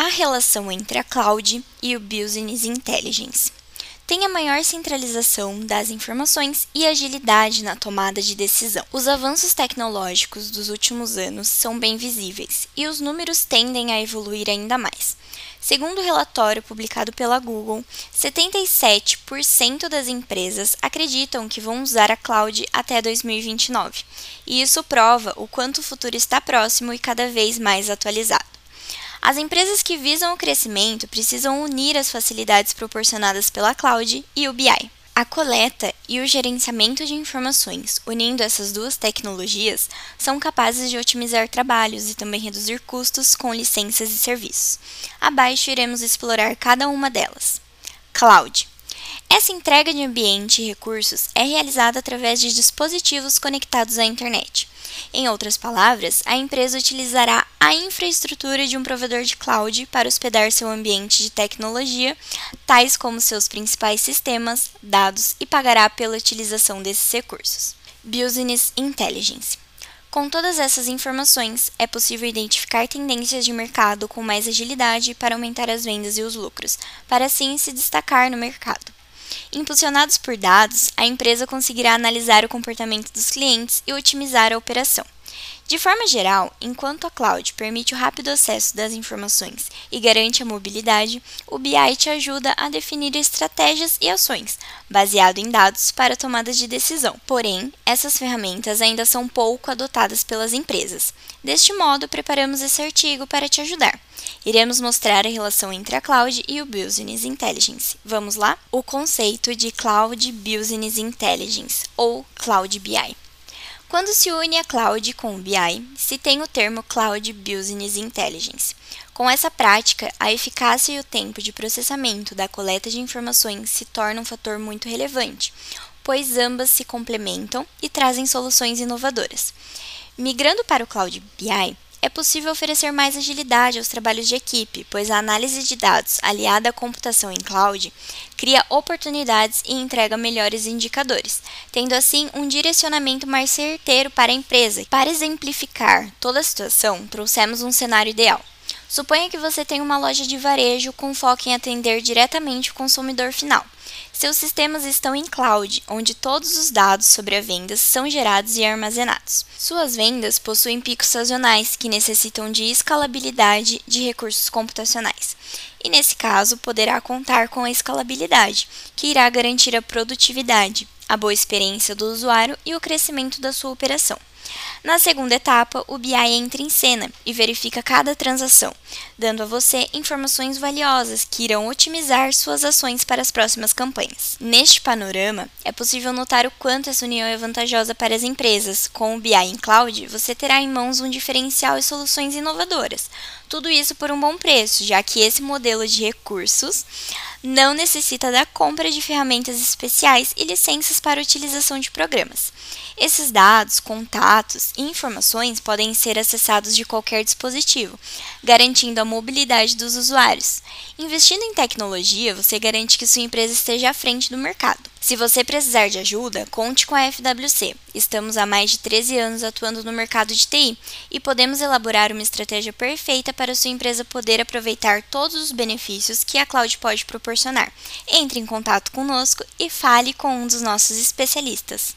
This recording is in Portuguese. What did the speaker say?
a relação entre a cloud e o Business Intelligence. Tem a maior centralização das informações e agilidade na tomada de decisão. Os avanços tecnológicos dos últimos anos são bem visíveis e os números tendem a evoluir ainda mais. Segundo o relatório publicado pela Google, 77% das empresas acreditam que vão usar a cloud até 2029, e isso prova o quanto o futuro está próximo e cada vez mais atualizado. As empresas que visam o crescimento precisam unir as facilidades proporcionadas pela cloud e o BI. A coleta e o gerenciamento de informações, unindo essas duas tecnologias, são capazes de otimizar trabalhos e também reduzir custos com licenças e serviços. Abaixo iremos explorar cada uma delas. Cloud. Essa entrega de ambiente e recursos é realizada através de dispositivos conectados à internet. Em outras palavras, a empresa utilizará a infraestrutura de um provedor de cloud para hospedar seu ambiente de tecnologia, tais como seus principais sistemas, dados e pagará pela utilização desses recursos. Business Intelligence. Com todas essas informações, é possível identificar tendências de mercado com mais agilidade para aumentar as vendas e os lucros, para assim se destacar no mercado. Impulsionados por dados, a empresa conseguirá analisar o comportamento dos clientes e otimizar a operação. De forma geral, enquanto a cloud permite o rápido acesso das informações e garante a mobilidade, o BI te ajuda a definir estratégias e ações, baseado em dados para tomada de decisão. Porém, essas ferramentas ainda são pouco adotadas pelas empresas. Deste modo, preparamos esse artigo para te ajudar. Iremos mostrar a relação entre a cloud e o Business Intelligence. Vamos lá? O conceito de Cloud Business Intelligence, ou Cloud BI. Quando se une a cloud com o BI, se tem o termo Cloud Business Intelligence. Com essa prática, a eficácia e o tempo de processamento da coleta de informações se torna um fator muito relevante, pois ambas se complementam e trazem soluções inovadoras. Migrando para o Cloud BI, é possível oferecer mais agilidade aos trabalhos de equipe, pois a análise de dados aliada à computação em cloud cria oportunidades e entrega melhores indicadores, tendo assim um direcionamento mais certeiro para a empresa. Para exemplificar toda a situação, trouxemos um cenário ideal. Suponha que você tem uma loja de varejo com foco em atender diretamente o consumidor final. Seus sistemas estão em cloud, onde todos os dados sobre a venda são gerados e armazenados. Suas vendas possuem picos sazonais que necessitam de escalabilidade de recursos computacionais. E nesse caso, poderá contar com a escalabilidade, que irá garantir a produtividade, a boa experiência do usuário e o crescimento da sua operação. Na segunda etapa, o BI entra em cena e verifica cada transação, dando a você informações valiosas que irão otimizar suas ações para as próximas campanhas. Neste panorama, é possível notar o quanto essa união é vantajosa para as empresas. Com o BI em cloud, você terá em mãos um diferencial e soluções inovadoras. Tudo isso por um bom preço, já que esse modelo de recursos não necessita da compra de ferramentas especiais e licenças para utilização de programas. Esses dados, contatos e informações podem ser acessados de qualquer dispositivo, garantindo a mobilidade dos usuários. Investindo em tecnologia, você garante que sua empresa esteja à frente do mercado. Se você precisar de ajuda, conte com a FWC. Estamos há mais de 13 anos atuando no mercado de TI e podemos elaborar uma estratégia perfeita para sua empresa poder aproveitar todos os benefícios que a cloud pode proporcionar. Entre em contato conosco e fale com um dos nossos especialistas.